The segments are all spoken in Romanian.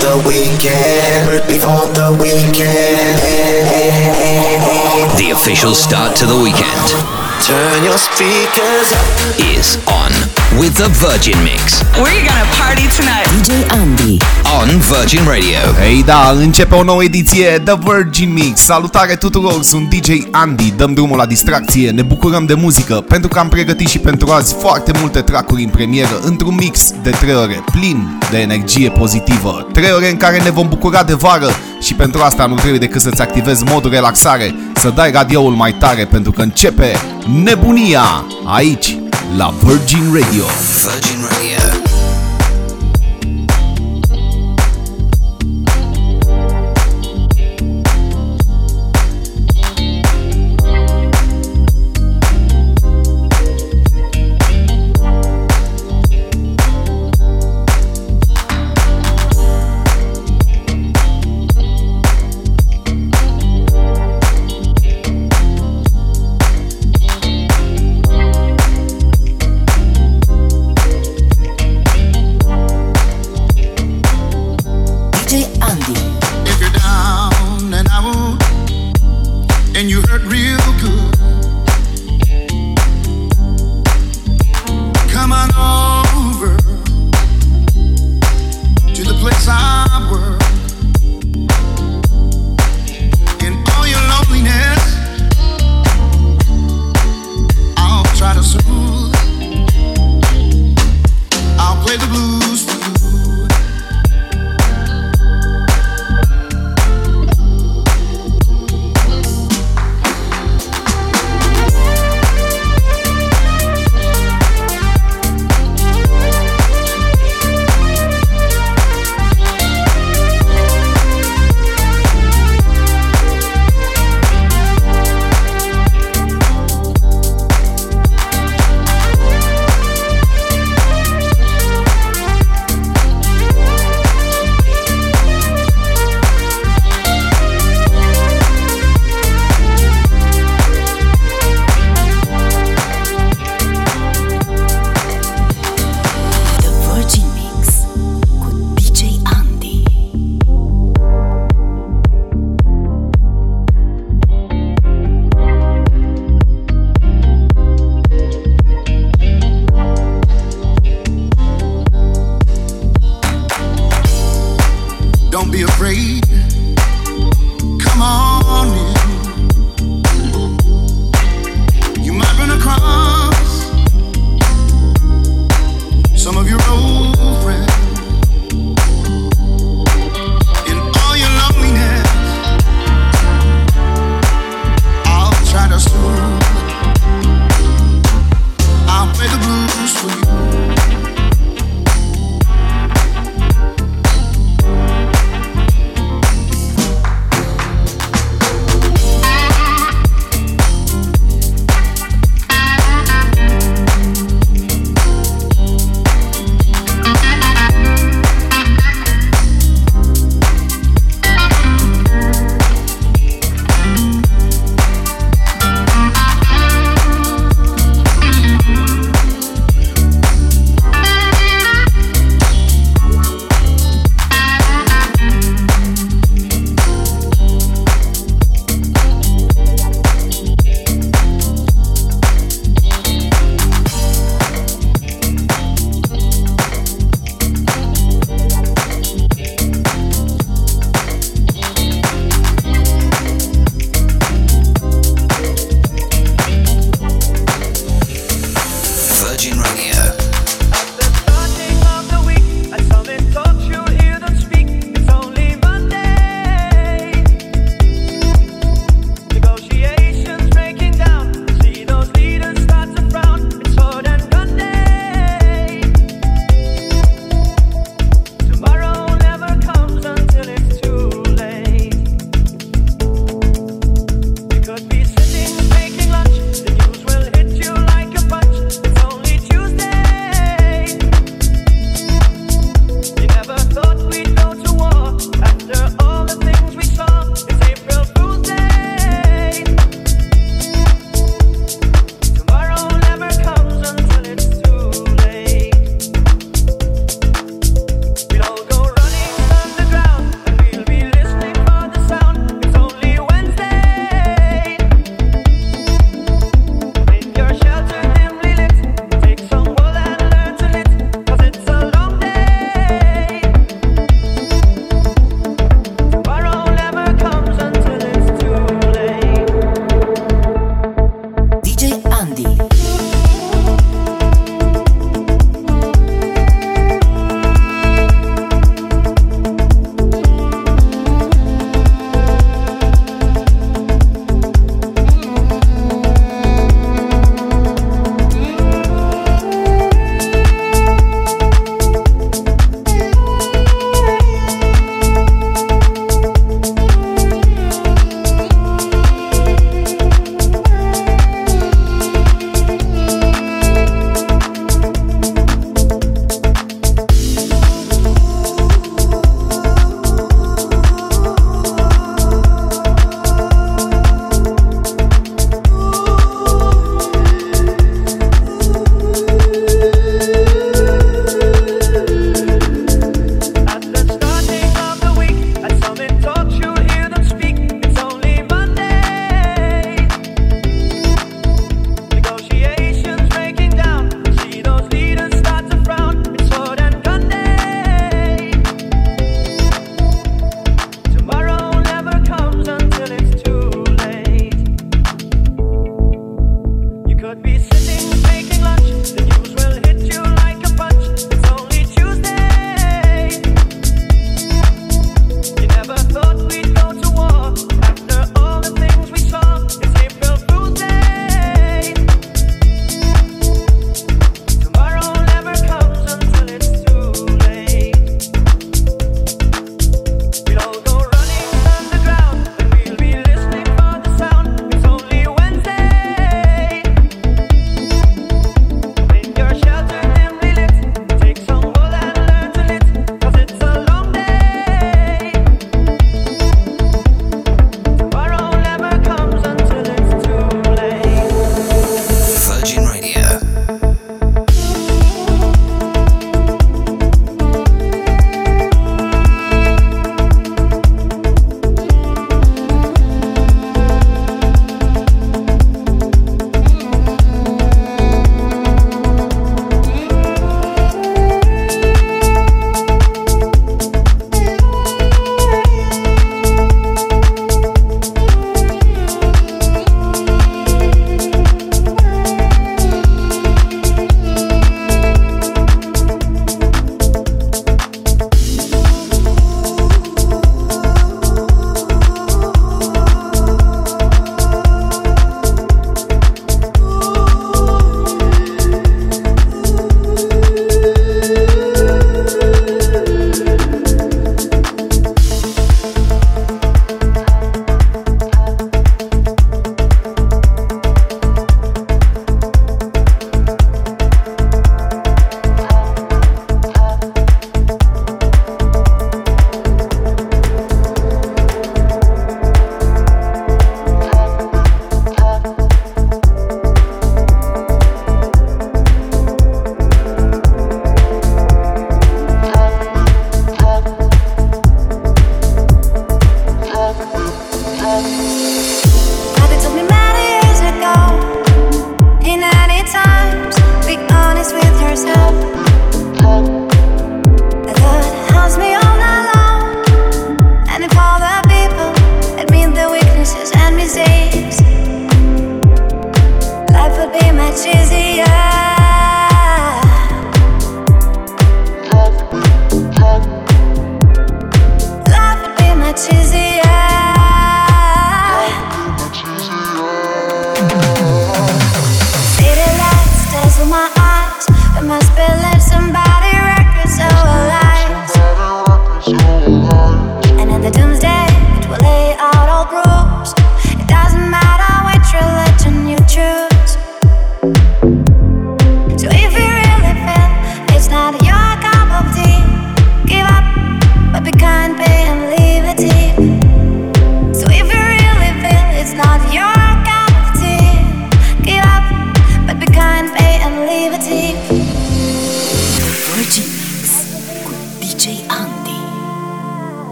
the weekend, before the weekend. The official start to the weekend Turn your speakers up. is on with the Virgin Mix We're gonna party tonight. DJ Andy. on Virgin Radio. Ei da, începe o nouă ediție The Virgin Mix Salutare tuturor, sunt DJ Andy Dăm drumul la distracție, ne bucurăm de muzică Pentru că am pregătit și pentru azi foarte multe trackuri în premieră Într-un mix de 3 ore plin de energie pozitivă 3 ore în care ne vom bucura de vară Și pentru asta nu trebuie decât să-ți activezi modul relaxare Să dai radioul mai tare pentru că începe nebunia Aici, la Virgin Radio Virgin Radio.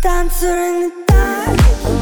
dancer in the dark.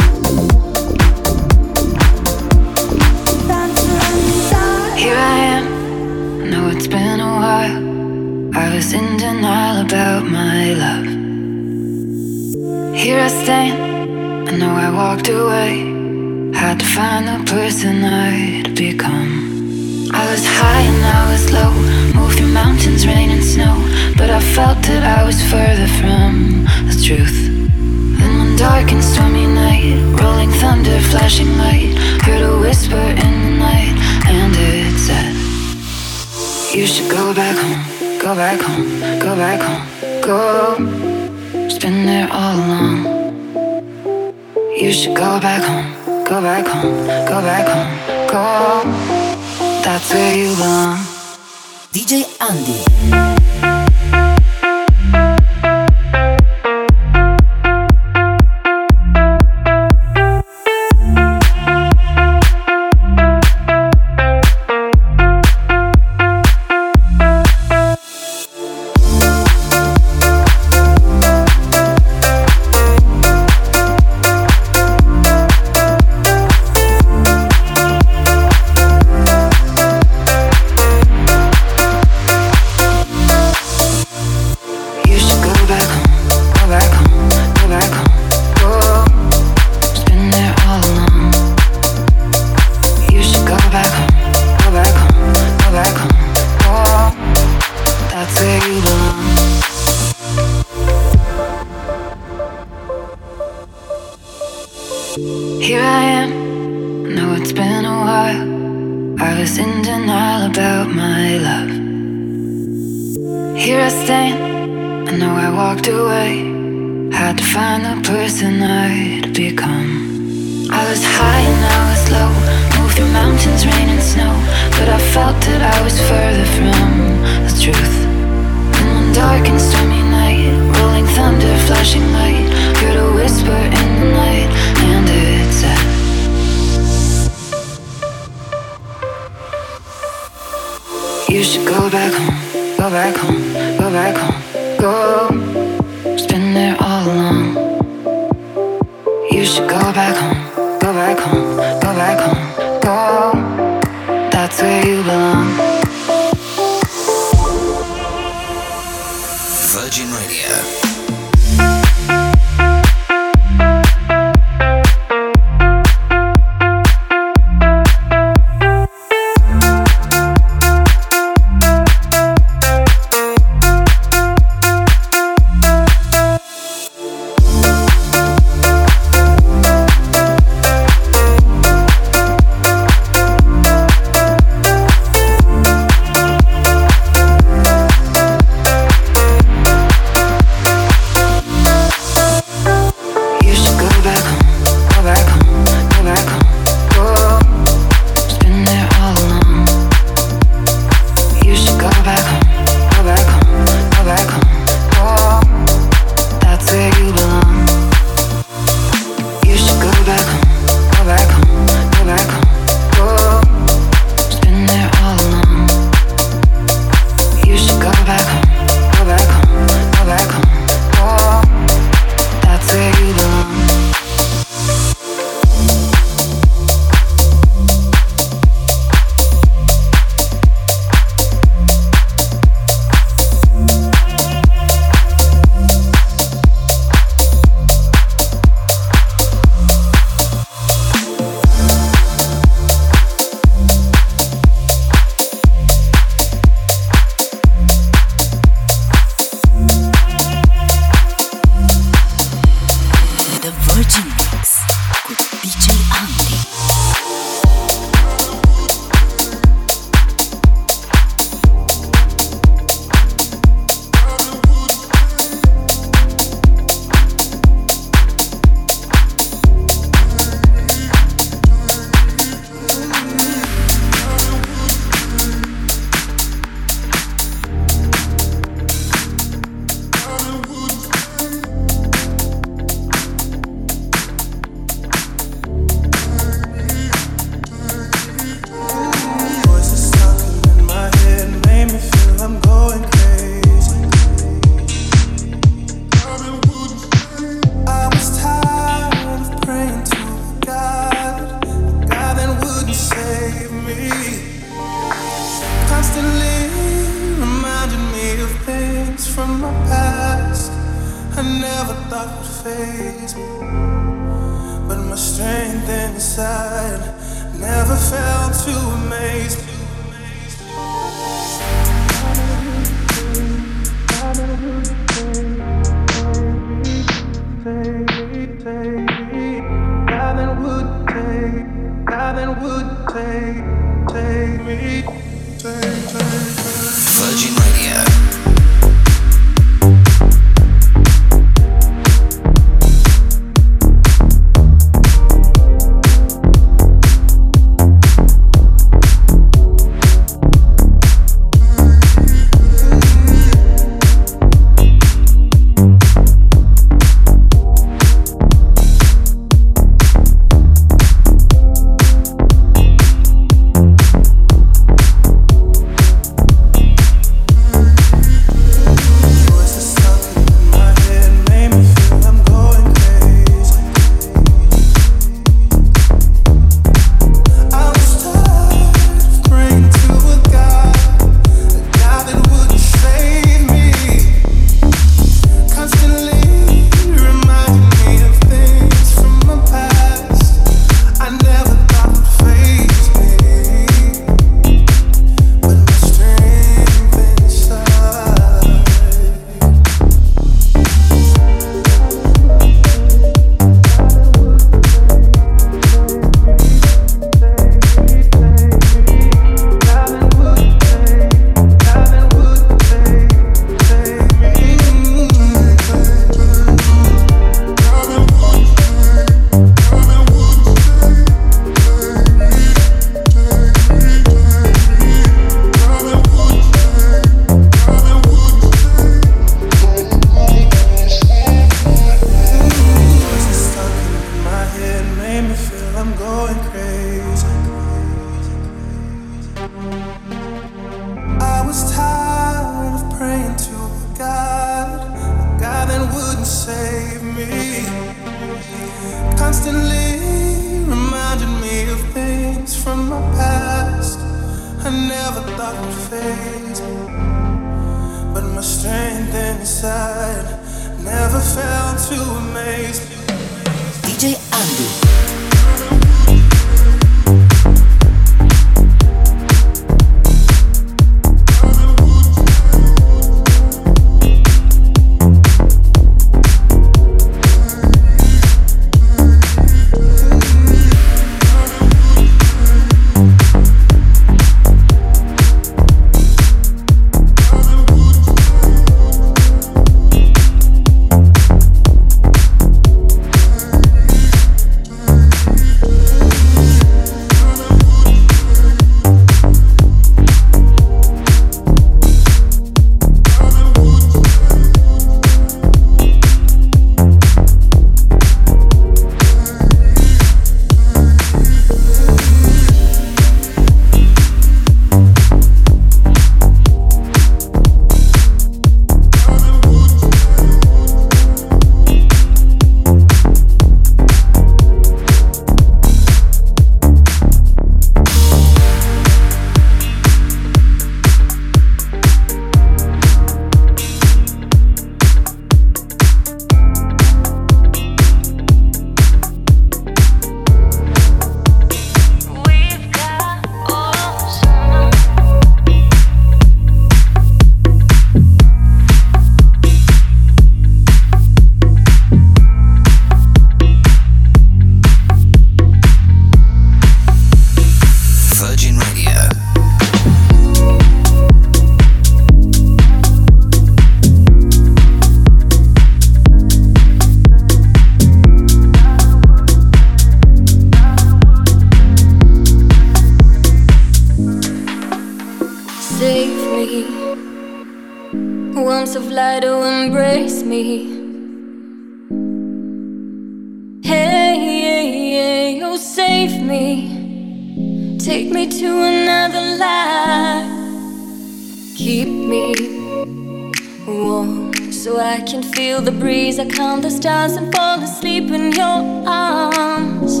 can feel the breeze. I count the stars and fall asleep in your arms.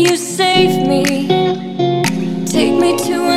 You save me, take me to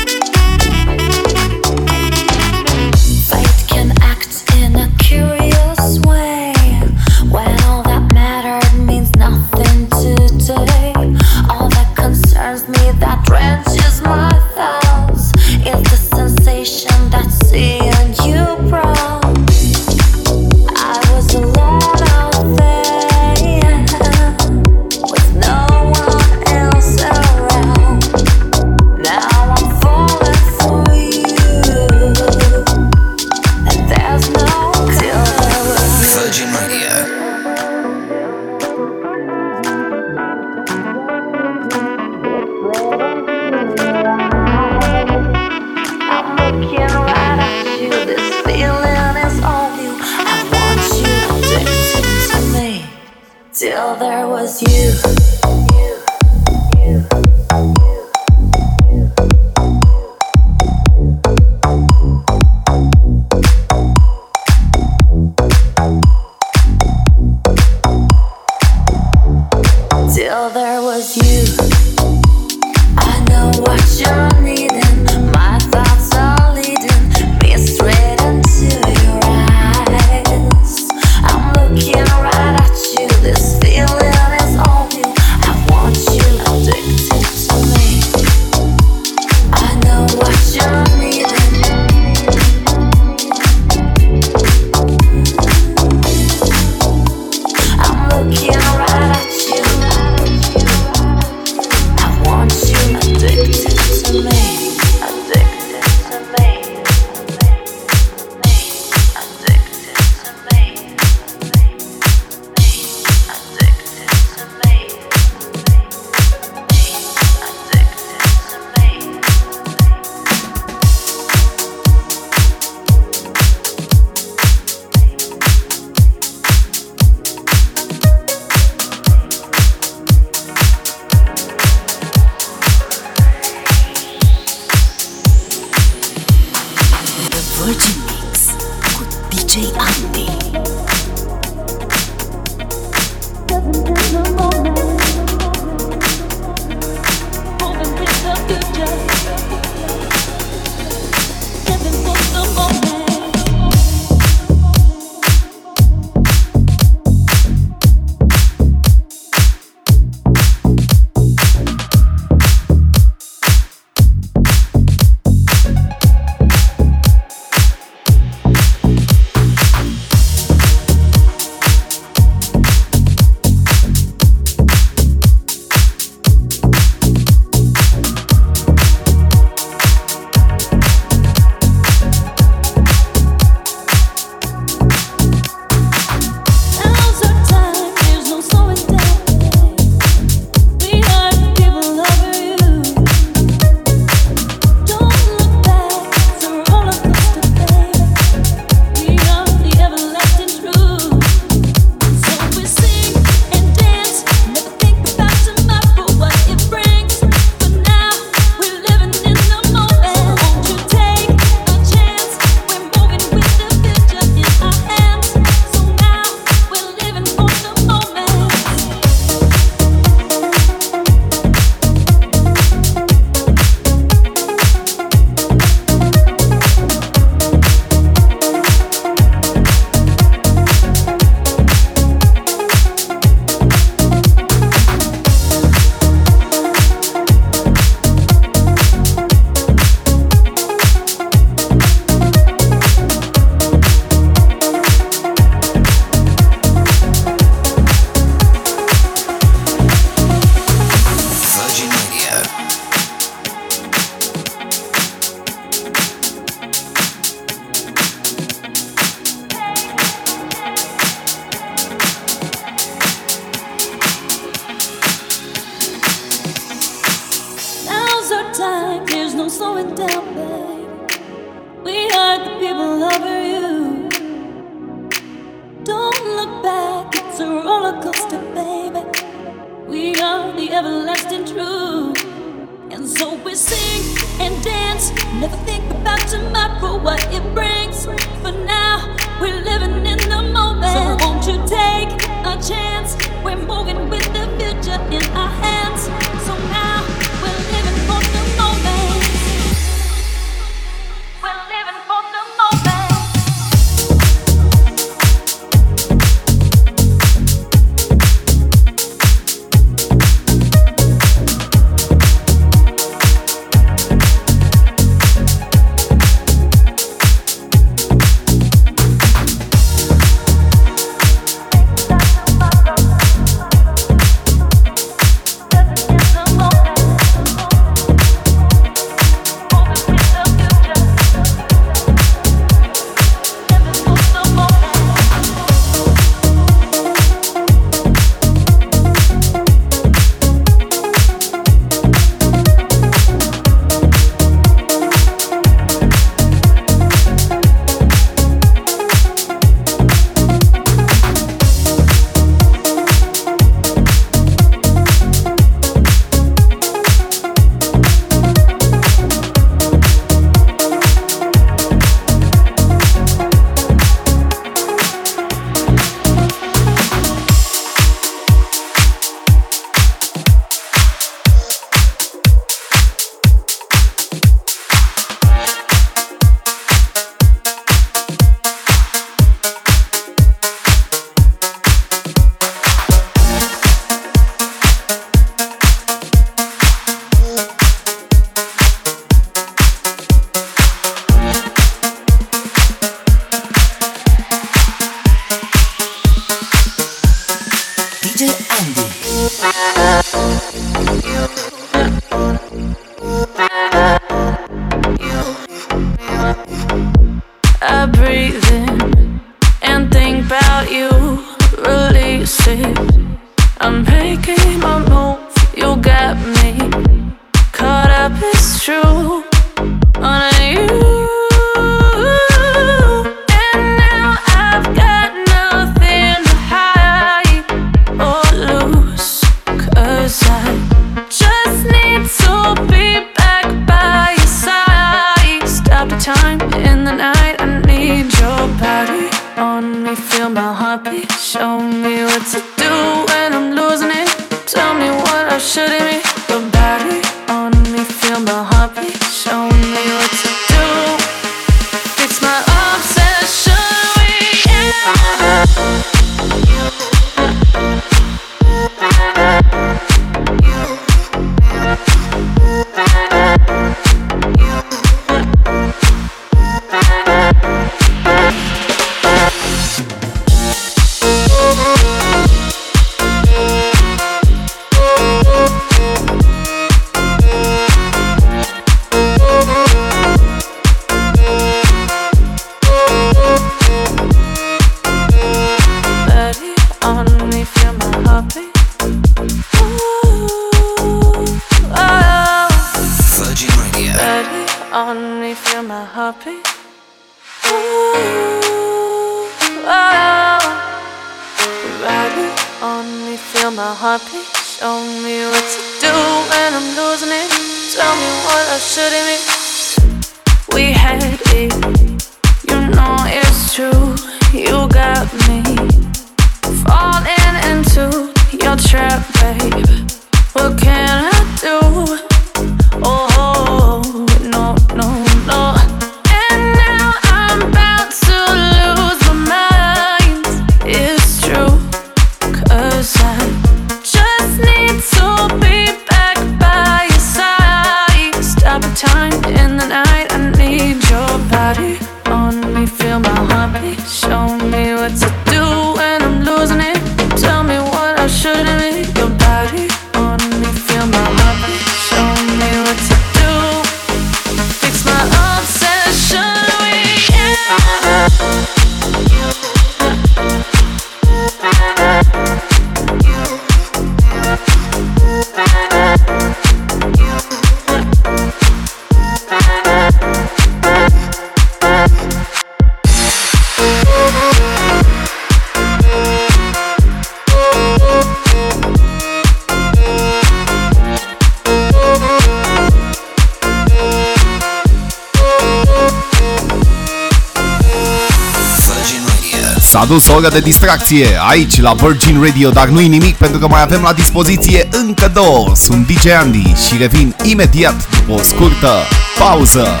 S-a dus o oră de distracție aici la Virgin Radio, dar nu-i nimic pentru că mai avem la dispoziție încă două. Sunt DJ Andy și revin imediat după o scurtă pauză.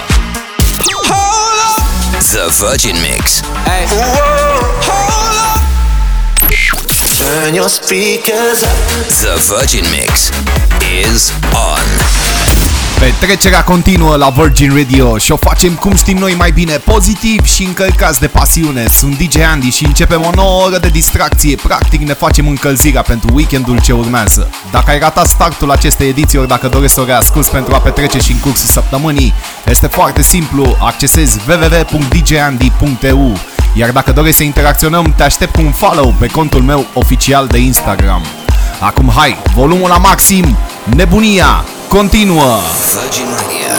The Virgin Mix. Turn your speakers up. The Virgin Mix is on. Petrecerea continuă la Virgin Radio și o facem cum știm noi mai bine, pozitiv și încărcați de pasiune. Sunt DJ Andy și începem o nouă oră de distracție. Practic ne facem încălzirea pentru weekendul ce urmează. Dacă ai ratat startul acestei ediții ori dacă dorești să o reasculti pentru a petrece și în cursul săptămânii, este foarte simplu, accesezi www.djandy.eu iar dacă dorești să interacționăm, te aștept cu un follow pe contul meu oficial de Instagram. Acum hai, volumul la maxim, nebunia, continuă! Virgin Radio.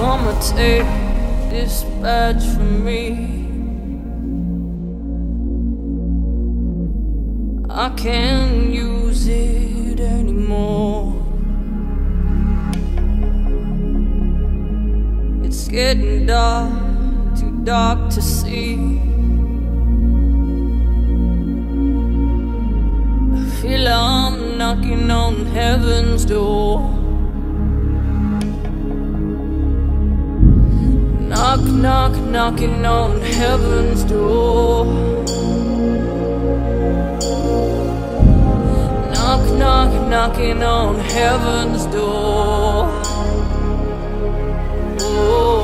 Mama, take this badge from me. I can't use it anymore. Getting dark, too dark to see. I feel I'm knocking on heaven's door. Knock, knock, knocking on heaven's door. Knock, knock, knocking on heaven's door. Oh,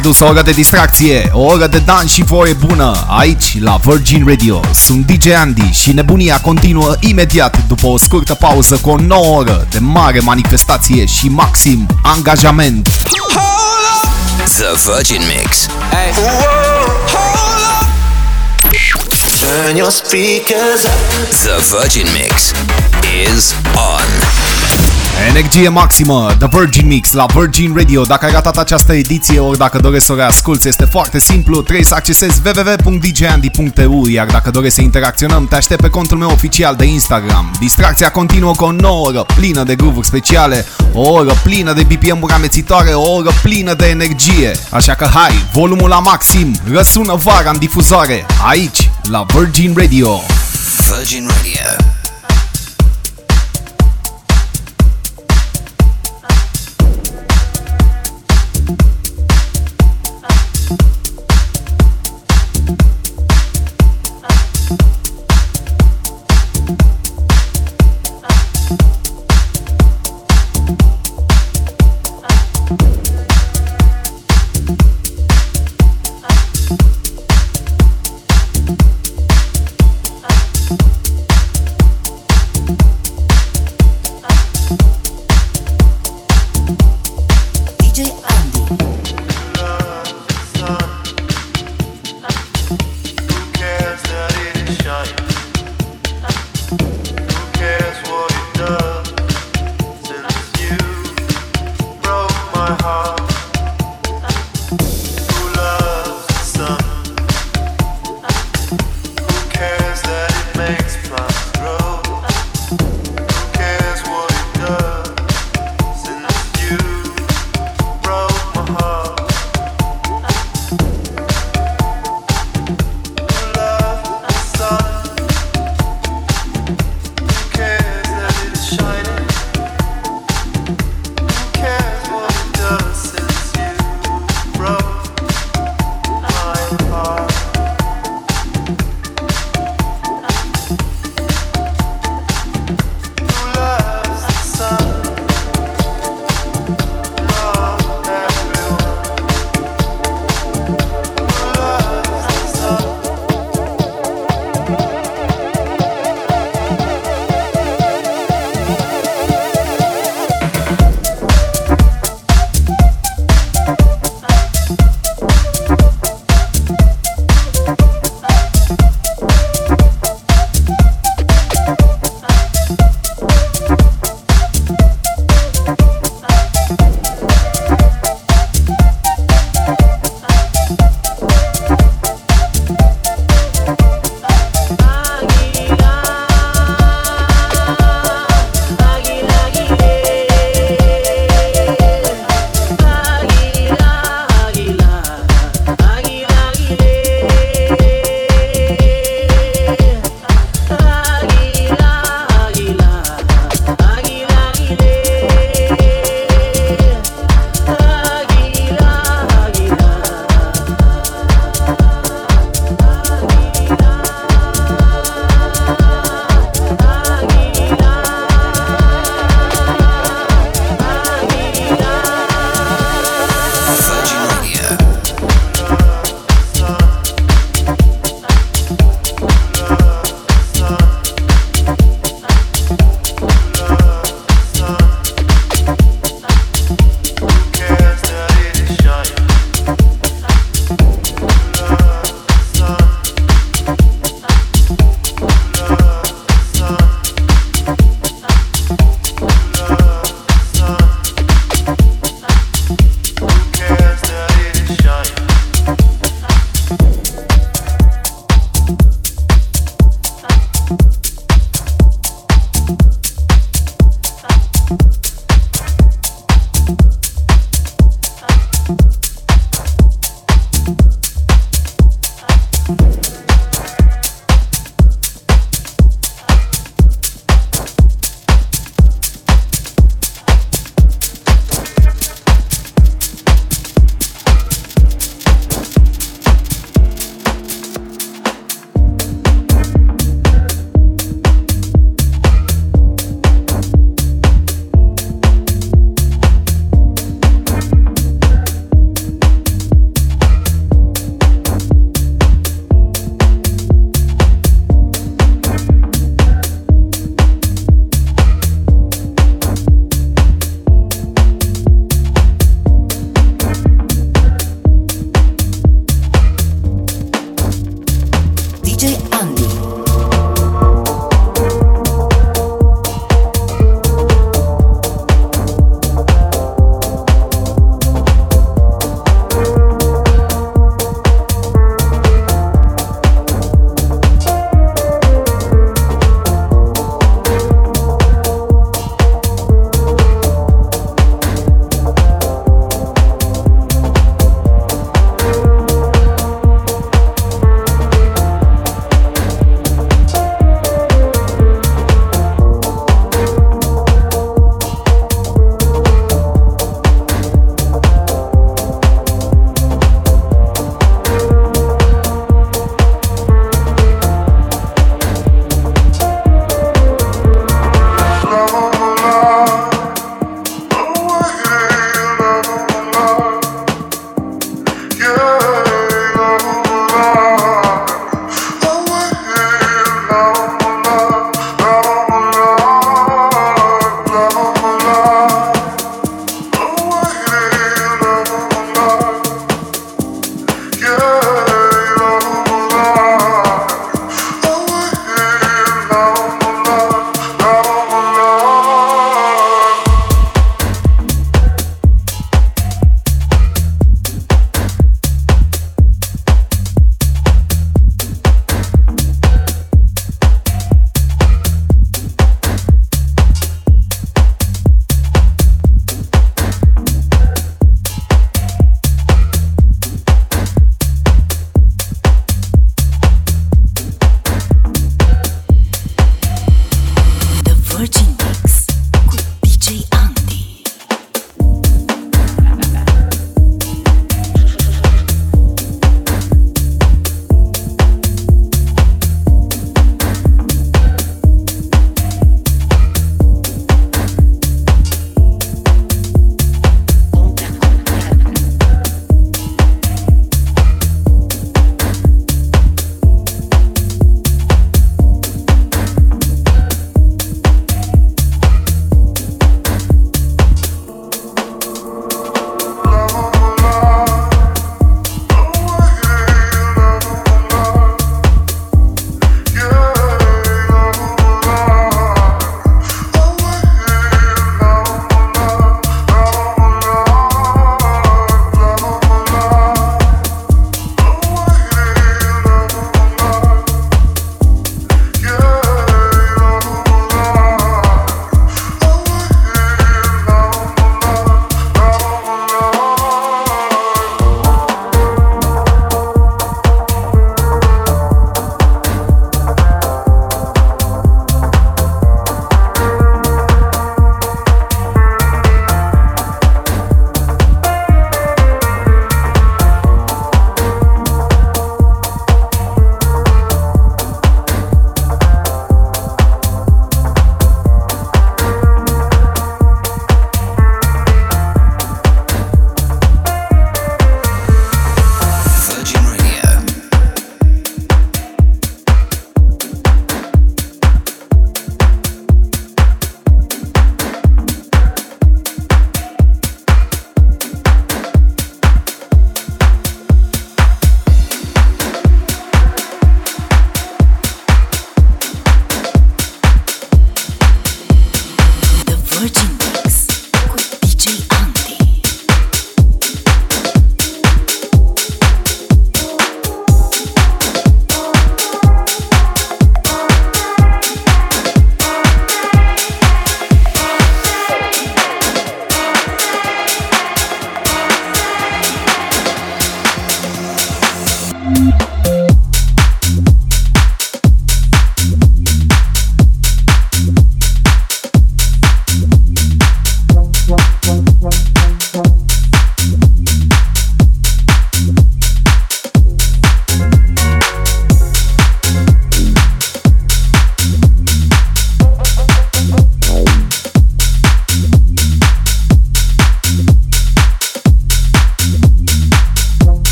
mai dus o oră de distracție, o oră de dans și voie bună aici la Virgin Radio. Sunt DJ Andy și nebunia continuă imediat după o scurtă pauză cu o nouă oră de mare manifestație și maxim angajament. The Virgin Mix. Hey. Turn your speakers up. The Virgin Mix is on. Energie maximă, The Virgin Mix la Virgin Radio. Dacă ai ratat această ediție ori dacă dorești să o reasculti, este foarte simplu. Trebuie să accesezi www.djandy.eu Iar dacă dorești să interacționăm, te aștept pe contul meu oficial de Instagram. Distracția continuă cu o nouă oră plină de groove speciale, o oră plină de BPM-uri amețitoare, o oră plină de energie. Așa că hai, volumul la maxim, răsună vara în difuzoare, aici, la Virgin Radio. Virgin Radio.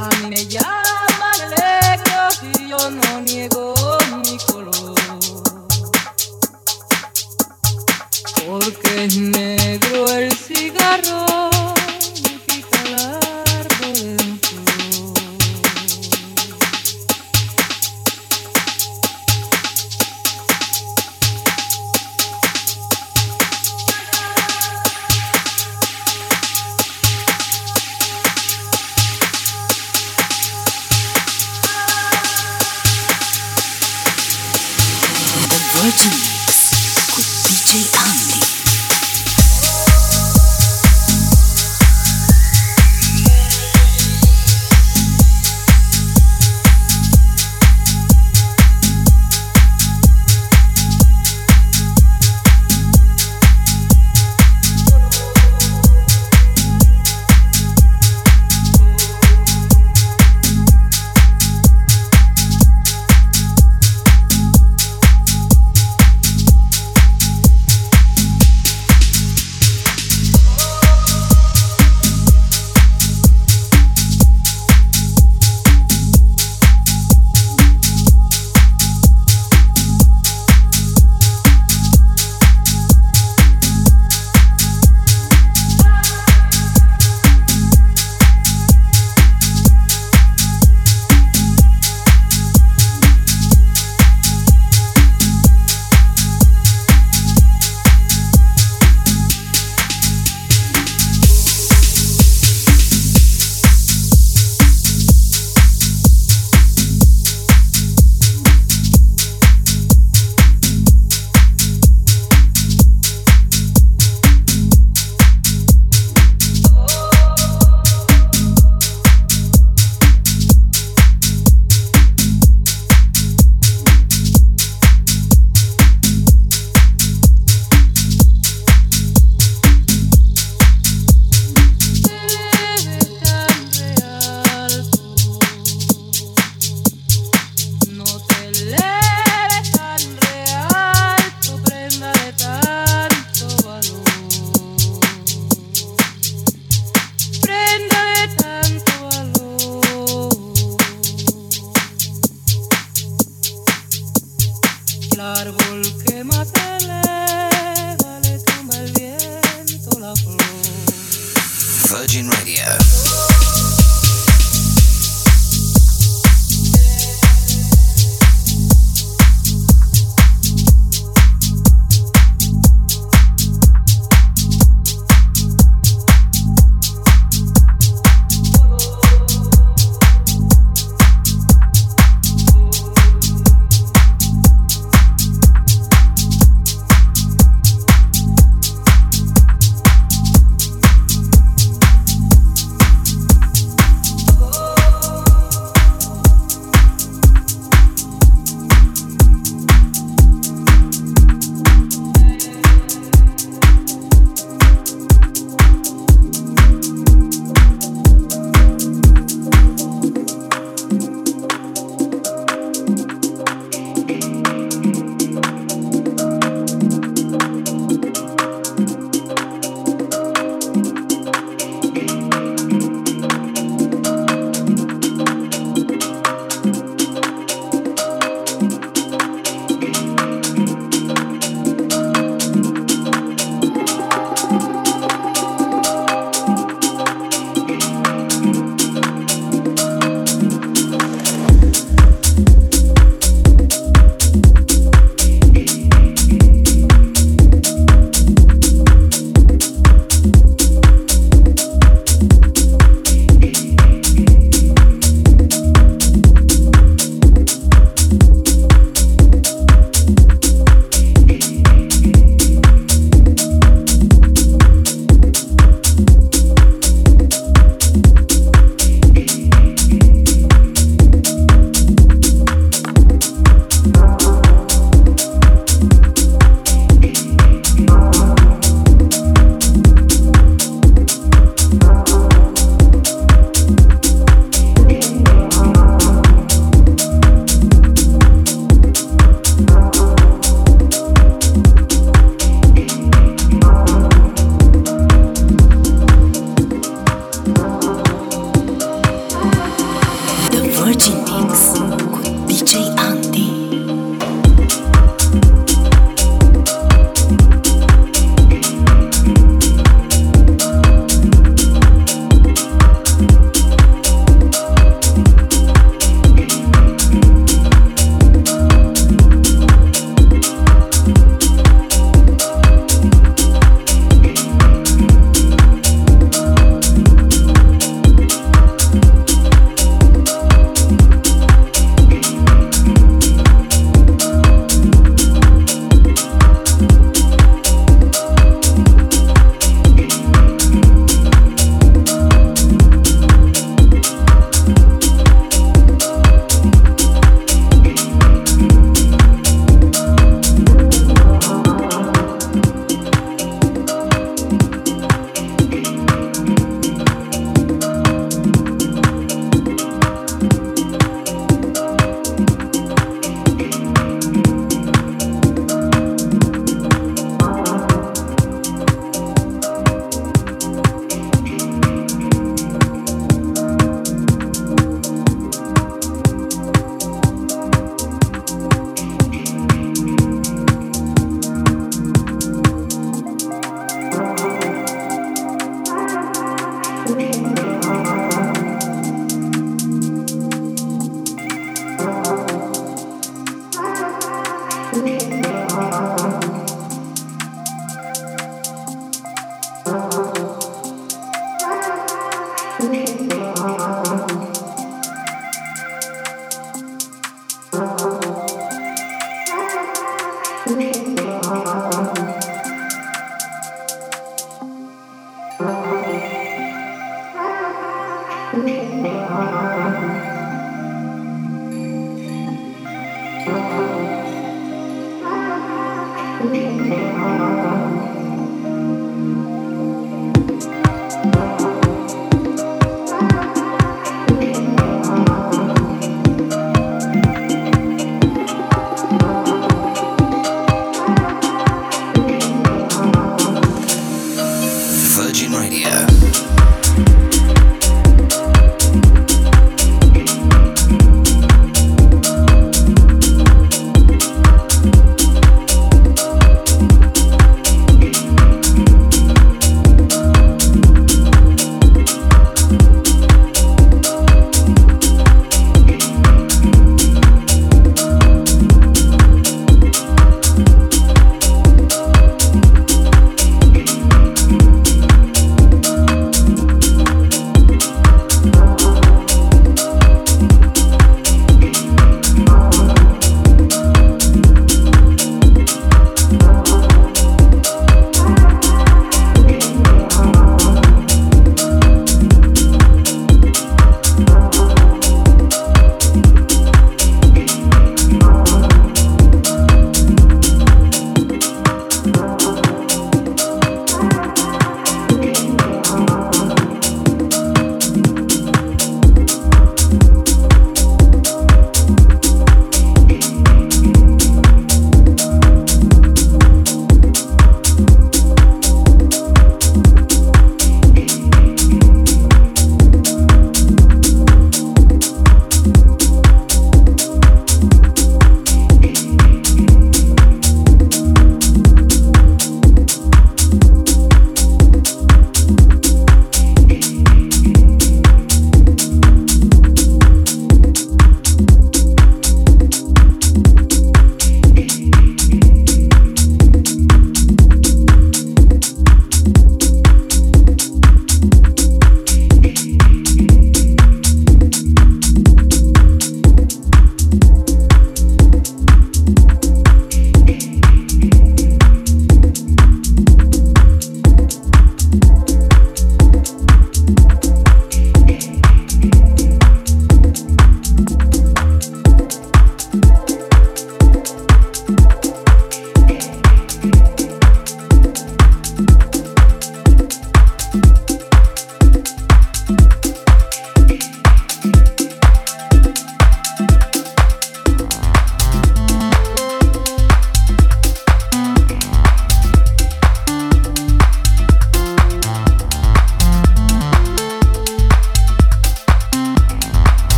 A mí me llaman el éxito y yo no niego.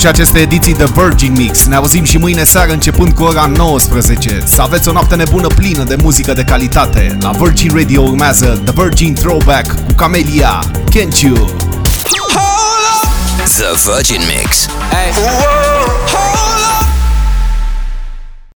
Punem punct și aceste ediții de Virgin Mix. Ne auzim și mâine seară începând cu ora 19. Să aveți o noapte nebună plină de muzică de calitate. La Virgin Radio urmează The Virgin Throwback cu Camelia. Can't you? The Virgin Mix. Hey. Whoa,